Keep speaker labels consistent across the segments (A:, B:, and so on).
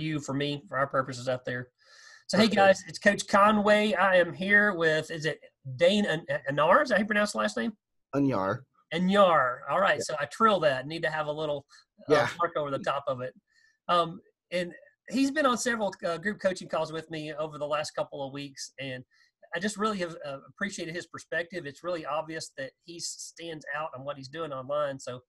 A: you, for me, for our purposes out there. So, hey guys, it's Coach Conway. I am here with, is it Dane Anar? Is that how you pronounce the last name?
B: Anyar.
A: Anyar. All right. Yeah. So I trill that. Need to have a little uh, yeah. mark over the top of it. Um, and he's been on several uh, group coaching calls with me over the last couple of weeks. And I just really have uh, appreciated his perspective. It's really obvious that he stands out on what he's doing online. So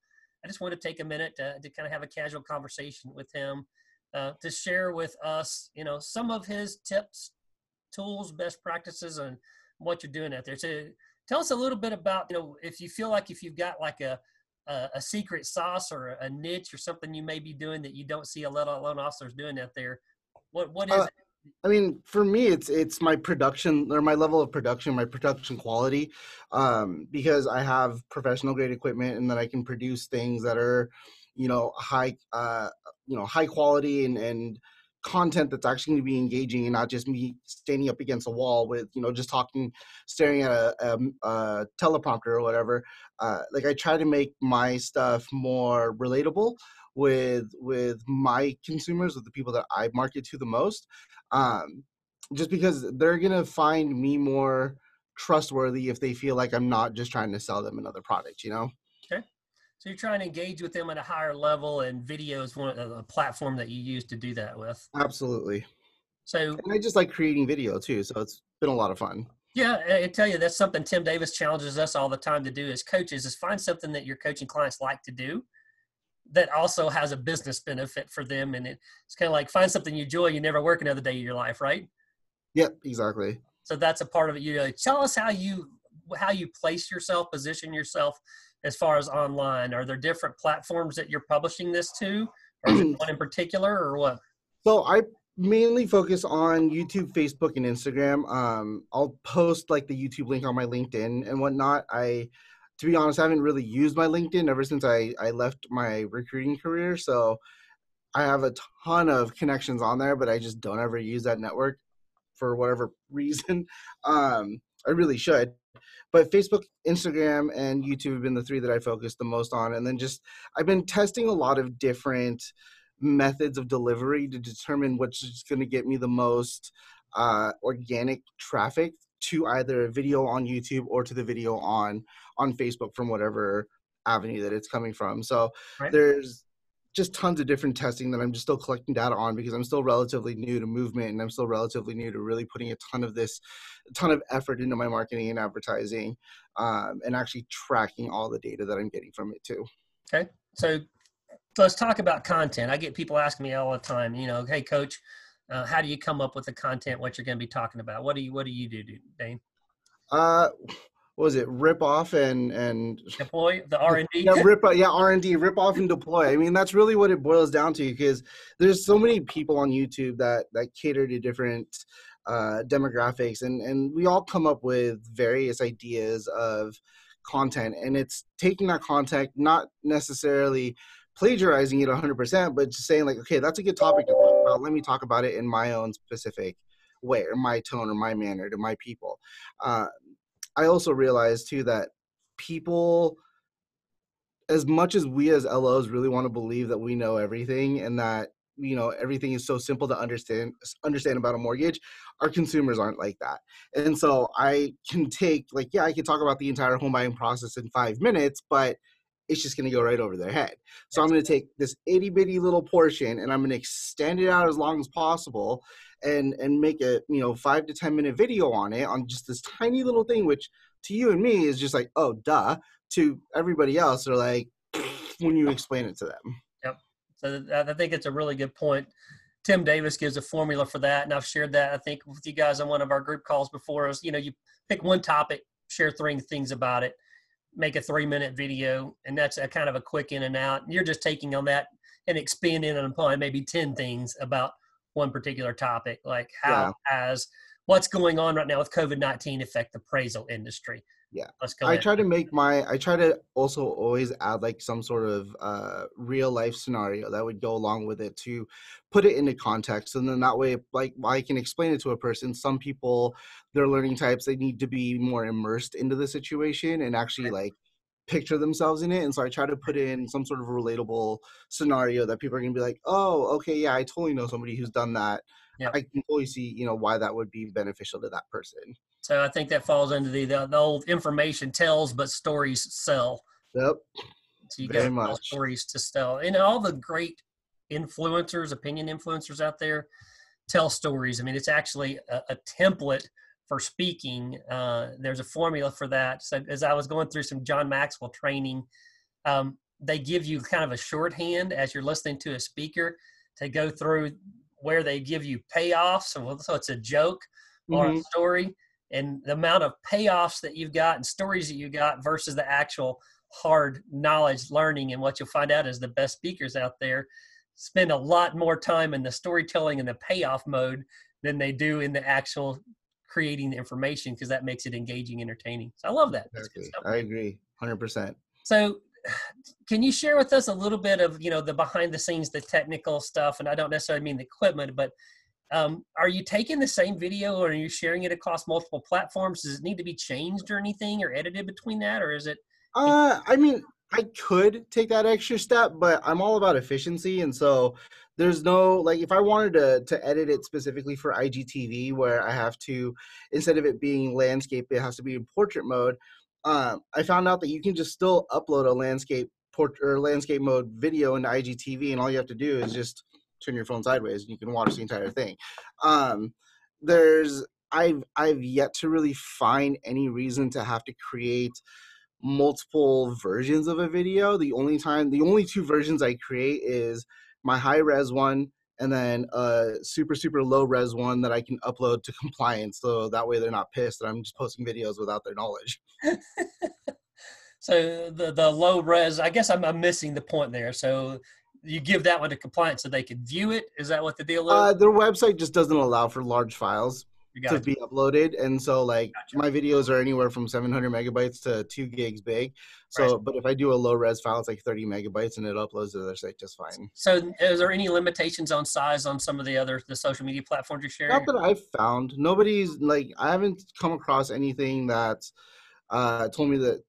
A: I just want to take a minute to, to kind of have a casual conversation with him uh, to share with us, you know, some of his tips, tools, best practices, and what you're doing out there. So tell us a little bit about, you know, if you feel like if you've got like a a, a secret sauce or a niche or something you may be doing that you don't see a lot of loan officers doing out there. What what is uh, it?
B: I mean, for me, it's it's my production or my level of production, my production quality, um, because I have professional grade equipment, and then I can produce things that are, you know, high, uh, you know, high quality and and content that's actually going to be engaging and not just me standing up against a wall with you know just talking staring at a, a, a teleprompter or whatever uh, like i try to make my stuff more relatable with with my consumers with the people that i market to the most um, just because they're gonna find me more trustworthy if they feel like i'm not just trying to sell them another product you know
A: so you're trying to engage with them at a higher level and video is one a platform that you use to do that with
B: absolutely
A: so
B: and i just like creating video too so it's been a lot of fun
A: yeah, I tell you that's something Tim Davis challenges us all the time to do as coaches is find something that your coaching clients like to do that also has a business benefit for them. And it's kind of like find something you enjoy. You never work another day of your life, right?
B: Yep, exactly.
A: So that's a part of it. You know, tell us how you how you place yourself, position yourself as far as online. Are there different platforms that you're publishing this to, or one in particular, or what?
B: So I mainly focus on YouTube, Facebook, and Instagram. Um, I'll post like the YouTube link on my LinkedIn and whatnot. I to be honest, I haven't really used my LinkedIn ever since I, I left my recruiting career. So I have a ton of connections on there, but I just don't ever use that network for whatever reason. Um, I really should. But Facebook, Instagram, and YouTube have been the three that I focused the most on. And then just, I've been testing a lot of different methods of delivery to determine which going to get me the most uh, organic traffic to either a video on YouTube or to the video on on Facebook from whatever avenue that it's coming from. So right. there's just tons of different testing that I'm just still collecting data on because I'm still relatively new to movement and I'm still relatively new to really putting a ton of this, a ton of effort into my marketing and advertising, um, and actually tracking all the data that I'm getting from it too.
A: Okay, so let's talk about content. I get people asking me all the time, you know, hey coach, uh, how do you come up with the content? What you're going to be talking about? What do you What do you do, Dane?
B: Uh, what was it? Rip off and and
A: deploy the R and D.
B: Yeah, rip. Yeah, R and D. Rip off and deploy. I mean, that's really what it boils down to because there's so many people on YouTube that that cater to different uh, demographics, and and we all come up with various ideas of content, and it's taking that content, not necessarily plagiarizing it 100%, but just saying like, okay, that's a good topic to talk about. Let me talk about it in my own specific way, or my tone, or my manner to my people. Uh, I also realized too that people, as much as we as LOs really want to believe that we know everything and that you know everything is so simple to understand understand about a mortgage our consumers aren't like that and so i can take like yeah i can talk about the entire home buying process in five minutes but it's just going to go right over their head. So I'm going to take this itty bitty little portion and I'm going to extend it out as long as possible and and make a you know five to ten minute video on it on just this tiny little thing, which to you and me is just like oh duh. To everybody else, they're like when you explain it to them.
A: Yep. So I think it's a really good point. Tim Davis gives a formula for that, and I've shared that I think with you guys on one of our group calls before. Is you know you pick one topic, share three things about it make a three minute video and that's a kind of a quick in and out. And you're just taking on that and expanding upon maybe 10 things about one particular topic, like how yeah. has what's going on right now with COVID 19 affect the appraisal industry?
B: yeah let's go i ahead. try to make my i try to also always add like some sort of uh real life scenario that would go along with it to put it into context and then that way like i can explain it to a person some people their learning types they need to be more immersed into the situation and actually like picture themselves in it and so i try to put in some sort of relatable scenario that people are going to be like oh okay yeah i totally know somebody who's done that. Yeah. i can totally see you know why that would be beneficial to that person.
A: So i think that falls into the the, the old information tells but stories sell.
B: Yep.
A: So you got stories to tell and all the great influencers opinion influencers out there tell stories. I mean it's actually a, a template for speaking. Uh, there's a formula for that. So as I was going through some John Maxwell training, um, they give you kind of a shorthand as you're listening to a speaker to go through where they give you payoffs. So, so it's a joke or mm-hmm. a story, and the amount of payoffs that you've got and stories that you got versus the actual hard knowledge learning. And what you'll find out is the best speakers out there spend a lot more time in the storytelling and the payoff mode than they do in the actual creating the information because that makes it engaging, entertaining. So I love that.
B: Exactly. I agree, hundred percent.
A: So, can you share with us a little bit of you know the behind the scenes, the technical stuff? And I don't necessarily mean the equipment, but um, are you taking the same video or are you sharing it across multiple platforms? Does it need to be changed or anything or edited between that, or is it?
B: Uh, I mean, I could take that extra step, but I'm all about efficiency, and so there's no like if I wanted to to edit it specifically for IGTV, where I have to instead of it being landscape, it has to be in portrait mode. Um, I found out that you can just still upload a landscape port or landscape mode video into IGTV, and all you have to do is just turn your phone sideways, and you can watch the entire thing. Um, there's I've I've yet to really find any reason to have to create multiple versions of a video. The only time, the only two versions I create is my high res one and then a super super low res one that I can upload to compliance so that way they're not pissed that I'm just posting videos without their knowledge.
A: so the the low res, I guess I'm, I'm missing the point there. So you give that one to compliance so they can view it. Is that what the deal is?
B: Uh, their website just doesn't allow for large files to be uploaded and so like gotcha. my videos are anywhere from 700 megabytes to 2 gigs big. So right. but if i do a low res file it's like 30 megabytes and it uploads to their site just fine.
A: so is there any limitations on size on some of the other the social media platforms you're sharing?
B: Not that i've found. Nobody's like i haven't come across anything that uh told me that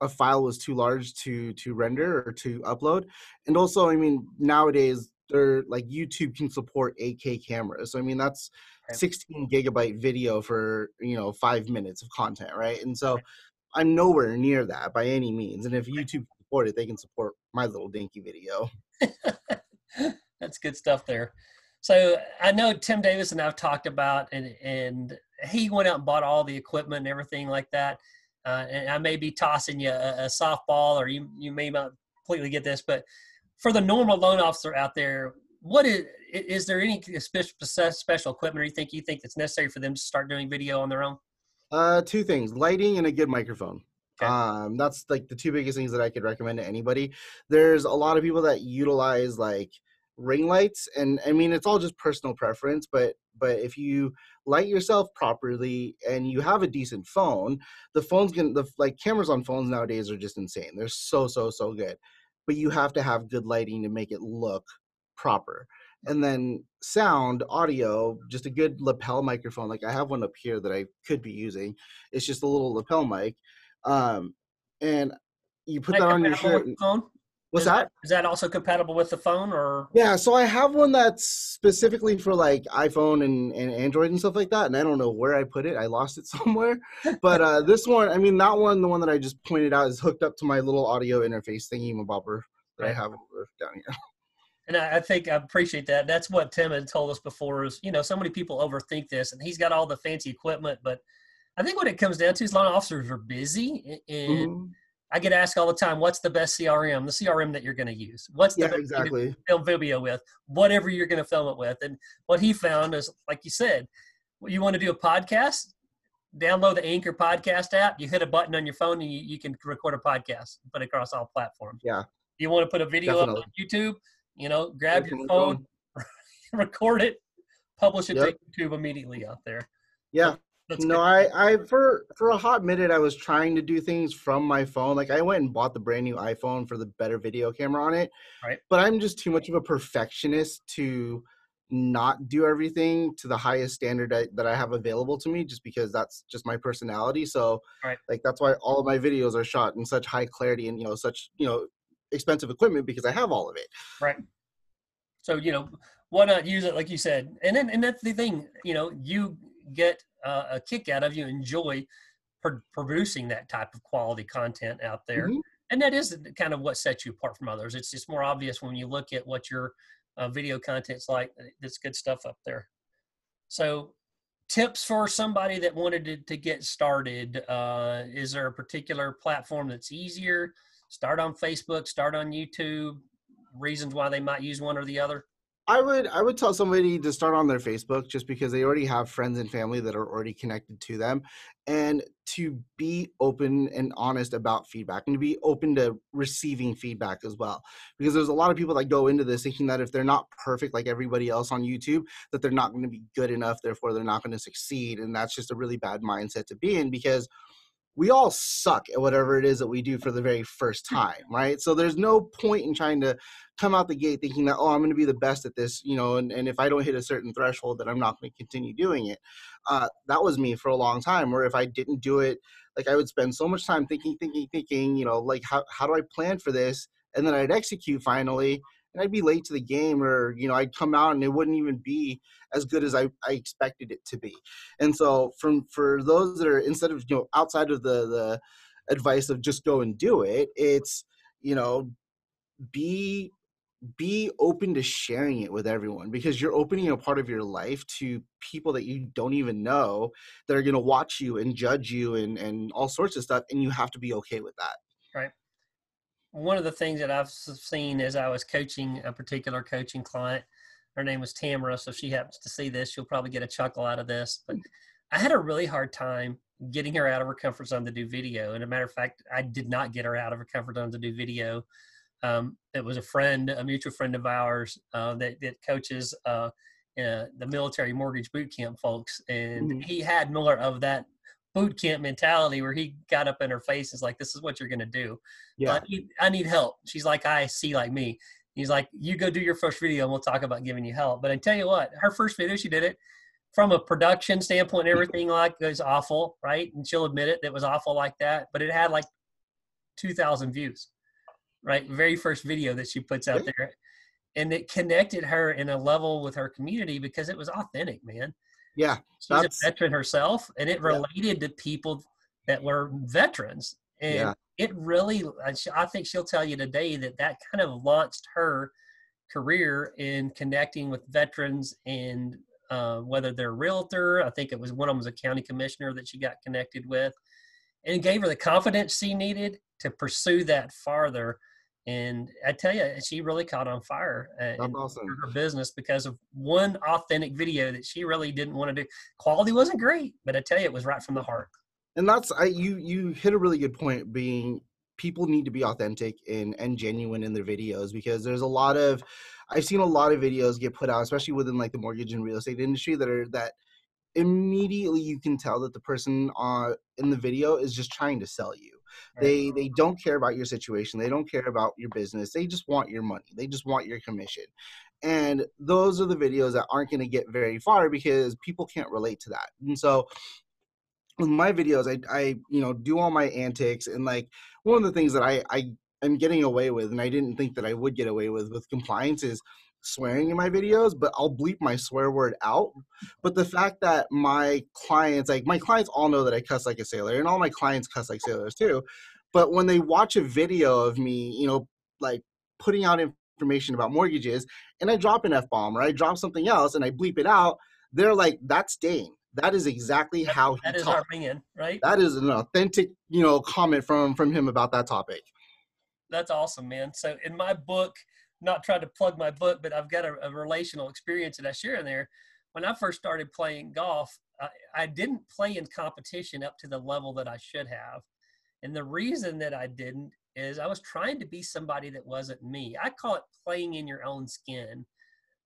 B: a file was too large to to render or to upload. And also i mean nowadays they're like youtube can support 8k cameras. So i mean that's 16 gigabyte video for you know five minutes of content right? And so i'm nowhere near that by any means and if youtube support it they can support my little dinky video.
A: That's good stuff there. So i know tim davis and i've talked about and and he went out and bought all the equipment and everything like that uh, and i may be tossing you a, a softball or you you may not completely get this but for the normal loan officer out there what is is there any special equipment or you think you think that's necessary for them to start doing video on their own?
B: Uh, two things: lighting and a good microphone. Okay. Um, that's like the two biggest things that I could recommend to anybody. There's a lot of people that utilize like ring lights, and I mean it's all just personal preference. But but if you light yourself properly and you have a decent phone, the phones can the like cameras on phones nowadays are just insane. They're so so so good, but you have to have good lighting to make it look proper and then sound audio just a good lapel microphone like i have one up here that i could be using it's just a little lapel mic um and you put that on your shirt phone what's
A: is
B: that?
A: that is that also compatible with the phone or
B: yeah so i have one that's specifically for like iphone and, and android and stuff like that and i don't know where i put it i lost it somewhere but uh this one i mean that one the one that i just pointed out is hooked up to my little audio interface thingy bobber that right. i have down here
A: and I, I, think I appreciate that. That's what Tim had told us before. Is you know so many people overthink this, and he's got all the fancy equipment, but I think what it comes down to is a lot of officers are busy, and mm-hmm. I get asked all the time, "What's the best CRM? The CRM that you're going to use? What's the
B: yeah,
A: best
B: exactly
A: film video with? Whatever you're going to film it with." And what he found is, like you said, you want to do a podcast. Download the Anchor podcast app. You hit a button on your phone, and you, you can record a podcast, put it across all platforms.
B: Yeah.
A: You want to put a video Definitely. up on YouTube? You know, grab your phone, record it, publish it yep. to YouTube immediately out there.
B: Yeah. That's no, I, I for for a hot minute I was trying to do things from my phone. Like I went and bought the brand new iPhone for the better video camera on it.
A: Right.
B: But I'm just too much of a perfectionist to not do everything to the highest standard I, that I have available to me just because that's just my personality. So
A: right.
B: like that's why all of my videos are shot in such high clarity and you know such you know expensive equipment because I have all of it.
A: Right. So you know why not use it like you said, and then and that's the thing you know you get uh, a kick out of you enjoy pr- producing that type of quality content out there. Mm-hmm. And that is kind of what sets you apart from others. It's just more obvious when you look at what your uh, video content's like. That's good stuff up there. So, tips for somebody that wanted to, to get started. Uh, is there a particular platform that's easier? Start on Facebook, start on YouTube. Reasons why they might use one or the other?
B: I would I would tell somebody to start on their Facebook just because they already have friends and family that are already connected to them and to be open and honest about feedback and to be open to receiving feedback as well because there's a lot of people that go into this thinking that if they're not perfect like everybody else on YouTube that they're not going to be good enough therefore they're not going to succeed and that's just a really bad mindset to be in because we all suck at whatever it is that we do for the very first hmm. time, right? So there's no point in trying to come out the gate thinking that, oh, I'm going to be the best at this, you know, and, and if I don't hit a certain threshold, that I'm not going to continue doing it. Uh, that was me for a long time, where if I didn't do it, like I would spend so much time thinking, thinking, thinking, you know, like how, how do I plan for this? And then I'd execute finally and I'd be late to the game or, you know, I'd come out and it wouldn't even be as good as I, I expected it to be. And so from for those that are instead of, you know, outside of the the advice of just go and do it, it's, you know, be be open to sharing it with everyone because you're opening a part of your life to people that you don't even know that are going to watch you and judge you and and all sorts of stuff and you have to be okay with that
A: one of the things that I've seen as I was coaching a particular coaching client, her name was Tamara. So if she happens to see this, she'll probably get a chuckle out of this. But I had a really hard time getting her out of her comfort zone to do video. And a matter of fact, I did not get her out of her comfort zone to do video. Um, it was a friend, a mutual friend of ours uh, that, that coaches uh, uh, the military mortgage boot camp folks. And mm-hmm. he had more of that boot camp mentality where he got up in her face and is like, "This is what you're gonna do."
B: Yeah,
A: I need, I need help. She's like, "I see like me." He's like, "You go do your first video, and we'll talk about giving you help." But I tell you what, her first video, she did it from a production standpoint. Everything like was awful, right? And she'll admit it. It was awful like that, but it had like two thousand views, right? Very first video that she puts out there, and it connected her in a level with her community because it was authentic, man
B: yeah,
A: she's a veteran herself, and it related yeah. to people that were veterans, and yeah. it really. I think she'll tell you today that that kind of launched her career in connecting with veterans and uh, whether they're a realtor. I think it was one of them was a county commissioner that she got connected with, and gave her the confidence she needed to pursue that farther and I tell you, she really caught on fire uh, in
B: awesome.
A: her business because of one authentic video that she really didn't want to do. Quality wasn't great, but I tell you, it was right from the heart.
B: And that's I you you hit a really good point. Being people need to be authentic and and genuine in their videos because there's a lot of I've seen a lot of videos get put out, especially within like the mortgage and real estate industry, that are that immediately you can tell that the person uh, in the video is just trying to sell you they they don't care about your situation. They don't care about your business. They just want your money. They just want your commission. And those are the videos that aren't going to get very far because people can't relate to that. And so with my videos, I I you know do all my antics and like one of the things that I I am getting away with, and I didn't think that I would get away with with compliance is swearing in my videos, but I'll bleep my swear word out. But the fact that my clients, like my clients all know that I cuss like a sailor, and all my clients cuss like sailors too. But when they watch a video of me, you know, like putting out information about mortgages, and I drop an F bomb or I drop something else and I bleep it out, they're like, that's Dane. That is exactly
A: that,
B: how he
A: that is our opinion, right?
B: That is an authentic, you know, comment from from him about that topic.
A: That's awesome, man. So in my book, not trying to plug my book, but I've got a, a relational experience that I share in there. When I first started playing golf, I, I didn't play in competition up to the level that I should have. And the reason that I didn't is I was trying to be somebody that wasn't me. I call it playing in your own skin.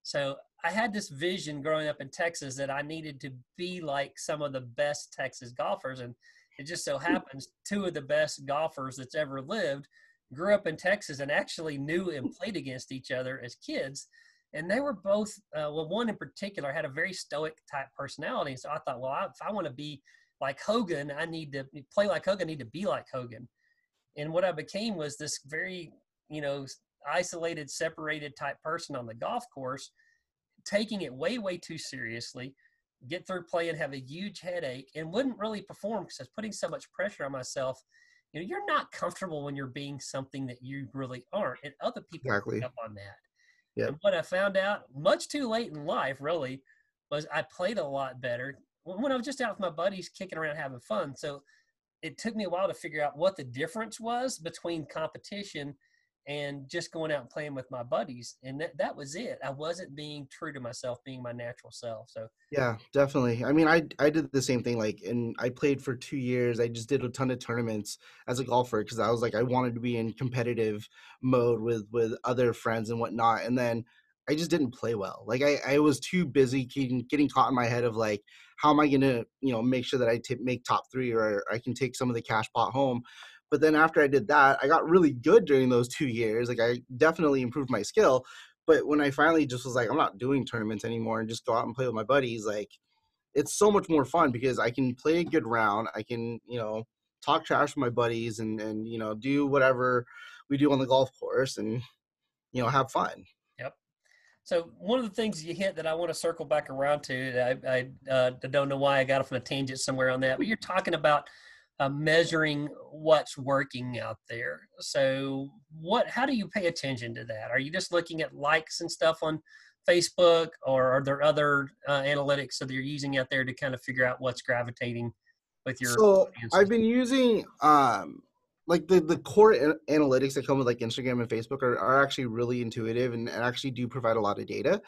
A: So I had this vision growing up in Texas that I needed to be like some of the best Texas golfers. And it just so happens two of the best golfers that's ever lived grew up in Texas and actually knew and played against each other as kids. and they were both uh, well one in particular had a very stoic type personality so i thought well I, if i want to be like hogan i need to play like hogan i need to be like hogan and what i became was this very you know isolated separated type person on the golf course taking it way way too seriously get through play and have a huge headache and wouldn't really perform because i was putting so much pressure on myself you know you're not comfortable when you're being something that you really aren't and other people exactly. pick up on that
B: yeah.
A: And what I found out much too late in life, really, was I played a lot better when I was just out with my buddies kicking around having fun. So it took me a while to figure out what the difference was between competition and just going out and playing with my buddies and that, that was it. I wasn't being true to myself being my natural self so.
B: Yeah definitely. I mean i i did the same thing like and i played for two years. I just did a ton of tournaments as a golfer because i was like i wanted to be in competitive mode with with other friends and whatnot and then i just didn't play well. Like i i was too busy getting, getting caught in my head of like how am i gonna you know make sure that i t- make top three or i can take some of the cash pot home but then after I did that, I got really good during those two years. Like I definitely improved my skill. But when I finally just was like, I'm not doing tournaments anymore and just go out and play with my buddies, like it's so much more fun because I can play a good round. I can, you know, talk trash with my buddies and and you know do whatever we do on the golf course and you know have fun.
A: Yep. So one of the things you hit that I want to circle back around to, I, I uh, don't know why I got off on a tangent somewhere on that, but you're talking about uh, measuring what's working out there. So, what? How do you pay attention to that? Are you just looking at likes and stuff on Facebook, or are there other uh, analytics that you're using out there to kind of figure out what's gravitating with your?
B: So, audiences? I've been using um, like the the core analytics that come with like Instagram and Facebook are, are actually really intuitive and, and actually do provide a lot of data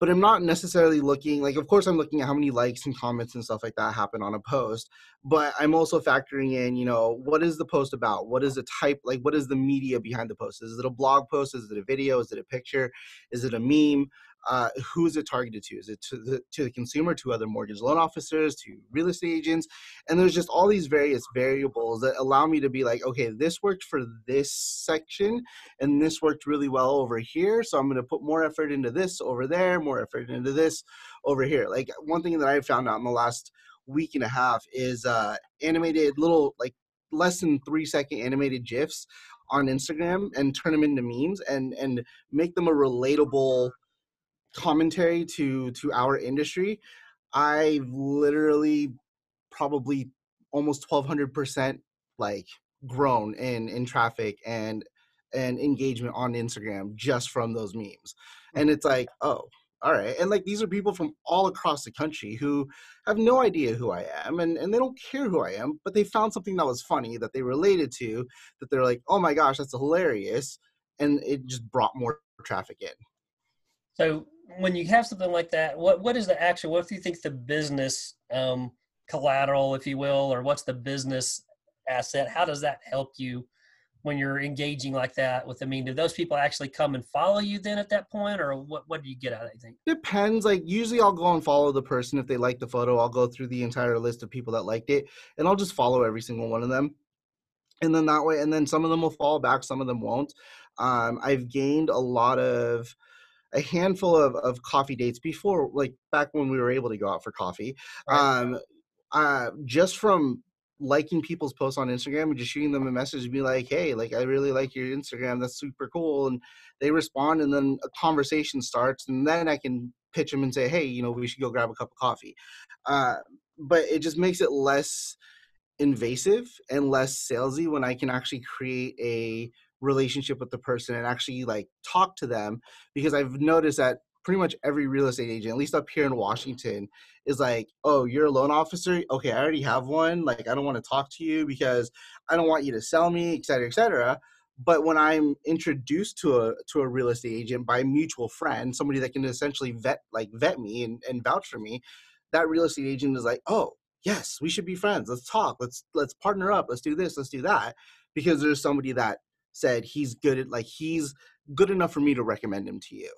B: but I'm not necessarily looking like of course I'm looking at how many likes and comments and stuff like that happen on a post, but I'm also factoring in, you know, what is the post about? What is the type like what is the media behind the post? Is it a blog post? Is it a video? Is it a picture? Is it a meme? Uh, who is it targeted to? Is it to the, to the consumer, to other mortgage loan officers, to real estate agents? And there's just all these various variables that allow me to be like, okay, this worked for this section, and this worked really well over here. So I'm going to put more effort into this over there, more effort into this over here. Like one thing that I found out in the last week and a half is uh, animated little like less than three second animated gifs on Instagram and turn them into memes and and make them a relatable commentary to to our industry, I've literally probably almost 1200% like grown in in traffic and and engagement on Instagram just from those memes. And mm-hmm. it's like, oh, all right. And like these are people from all across the country who have no idea who I am and, and they don't care who I am, but they found something that was funny that they related to that they're like, oh my gosh, that's hilarious. And it just brought more traffic in.
A: So when you have something like that, what what is the actual? What do you think the business um, collateral, if you will, or what's the business asset? How does that help you when you're engaging like that with? I mean, do those people actually come and follow you then at that point, or what? What do you get out of it? Think
B: depends. Like usually, I'll go and follow the person if they like the photo. I'll go through the entire list of people that liked it, and I'll just follow every single one of them. And then that way, and then some of them will fall back, some of them won't. Um, I've gained a lot of a handful of, of coffee dates before, like back when we were able to go out for coffee. Right. Um, uh, just from liking people's posts on Instagram and just shooting them a message and be like, hey, like I really like your Instagram. That's super cool. And they respond and then a conversation starts and then I can pitch them and say, hey, you know, we should go grab a cup of coffee. Uh, but it just makes it less invasive and less salesy when I can actually create a relationship with the person and actually like talk to them because I've noticed that pretty much every real estate agent, at least up here in Washington, is like, oh, you're a loan officer. Okay, I already have one. Like, I don't want to talk to you because I don't want you to sell me, et cetera, et cetera. But when I'm introduced to a to a real estate agent by a mutual friend, somebody that can essentially vet like vet me and, and vouch for me, that real estate agent is like, oh, yes, we should be friends. Let's talk. Let's let's partner up. Let's do this. Let's do that. Because there's somebody that said he's good at like he's good enough for me to recommend him to you.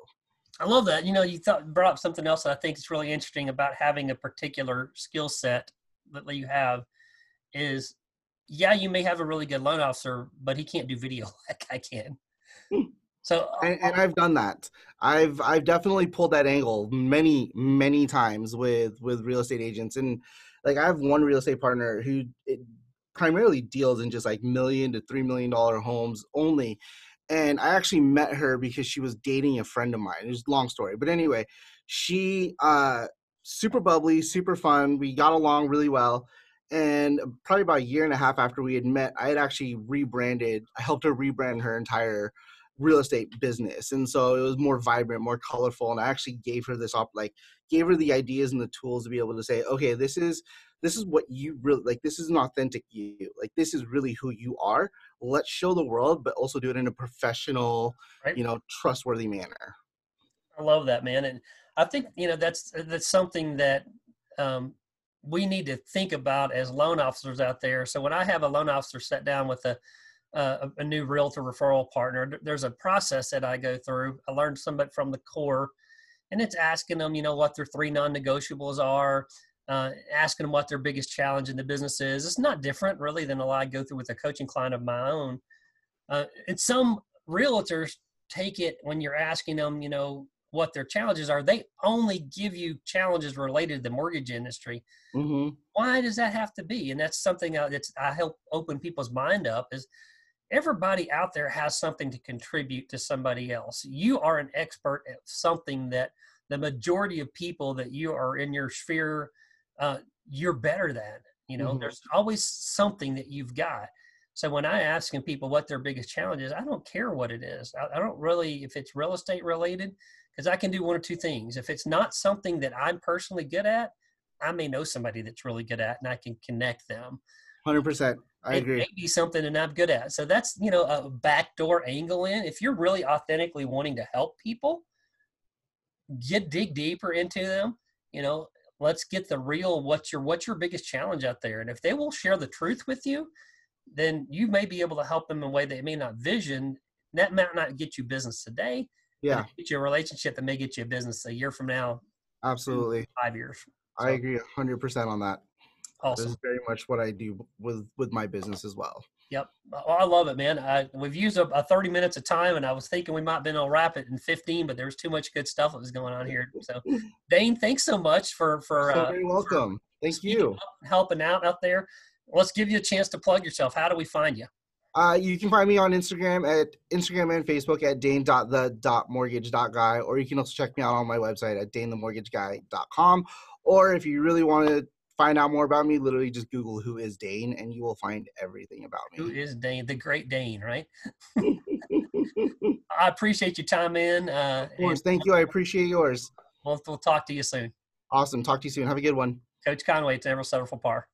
A: I love that. You know, you thought brought up something else that I think is really interesting about having a particular skill set that you have is yeah, you may have a really good loan officer, but he can't do video like I can. Hmm. So
B: and, and, I've done that. I've I've definitely pulled that angle many many times with with real estate agents and like I have one real estate partner who primarily deals in just like million to three million dollar homes only. And I actually met her because she was dating a friend of mine. It was a long story, but anyway, she uh super bubbly, super fun. We got along really well. And probably about a year and a half after we had met, I had actually rebranded. I helped her rebrand her entire real estate business and so it was more vibrant more colorful and i actually gave her this op like gave her the ideas and the tools to be able to say okay this is this is what you really like this is an authentic you like this is really who you are let's show the world but also do it in a professional right. you know trustworthy manner
A: i love that man and i think you know that's that's something that um, we need to think about as loan officers out there so when i have a loan officer sit down with a uh, a new realtor referral partner, there's a process that I go through. I learned some of it from the core, and it's asking them, you know, what their three non-negotiables are, uh, asking them what their biggest challenge in the business is. It's not different really than a lot I go through with a coaching client of my own. Uh, and some realtors take it when you're asking them, you know, what their challenges are. They only give you challenges related to the mortgage industry. Mm-hmm. Why does that have to be? And that's something that I help open people's mind up is everybody out there has something to contribute to somebody else. You are an expert at something that the majority of people that you are in your sphere, uh, you're better than. You know, mm-hmm. there's always something that you've got. So when I asking people what their biggest challenge is, I don't care what it is. I, I don't really if it's real estate related, because I can do one or two things. If it's not something that I'm personally good at, I may know somebody that's really good at, and I can connect them.
B: Hundred percent. I
A: it
B: agree.
A: may be something that I'm good at. So that's you know a backdoor angle in. If you're really authentically wanting to help people, get dig deeper into them. You know, let's get the real. What's your what's your biggest challenge out there? And if they will share the truth with you, then you may be able to help them in a way they may not vision. That might not get you business today.
B: Yeah,
A: get you a relationship that may get you a business a year from now.
B: Absolutely,
A: five years.
B: So, I agree hundred percent on that.
A: Awesome.
B: This is very much what I do with with my business as well.
A: Yep, oh, I love it, man. I, we've used a, a, 30 minutes of time, and I was thinking we might have been able to wrap it in 15, but there was too much good stuff that was going on here. So, Dane, thanks so much for for.
B: So uh, very welcome. For Thank you.
A: Helping out out there. Let's give you a chance to plug yourself. How do we find you?
B: Uh, you can find me on Instagram at Instagram and Facebook at dane.the.mortgage.guy, or you can also check me out on my website at danethemortgageguy.com. Or if you really want to find out more about me, literally just Google who is Dane and you will find everything about me.
A: Who is Dane? The great Dane, right? I appreciate your time in. Uh,
B: of course. Thank you. I appreciate yours.
A: We'll, we'll talk to you soon.
B: Awesome. Talk to you soon. Have a good one.
A: Coach Conway, it's Emerald for Par.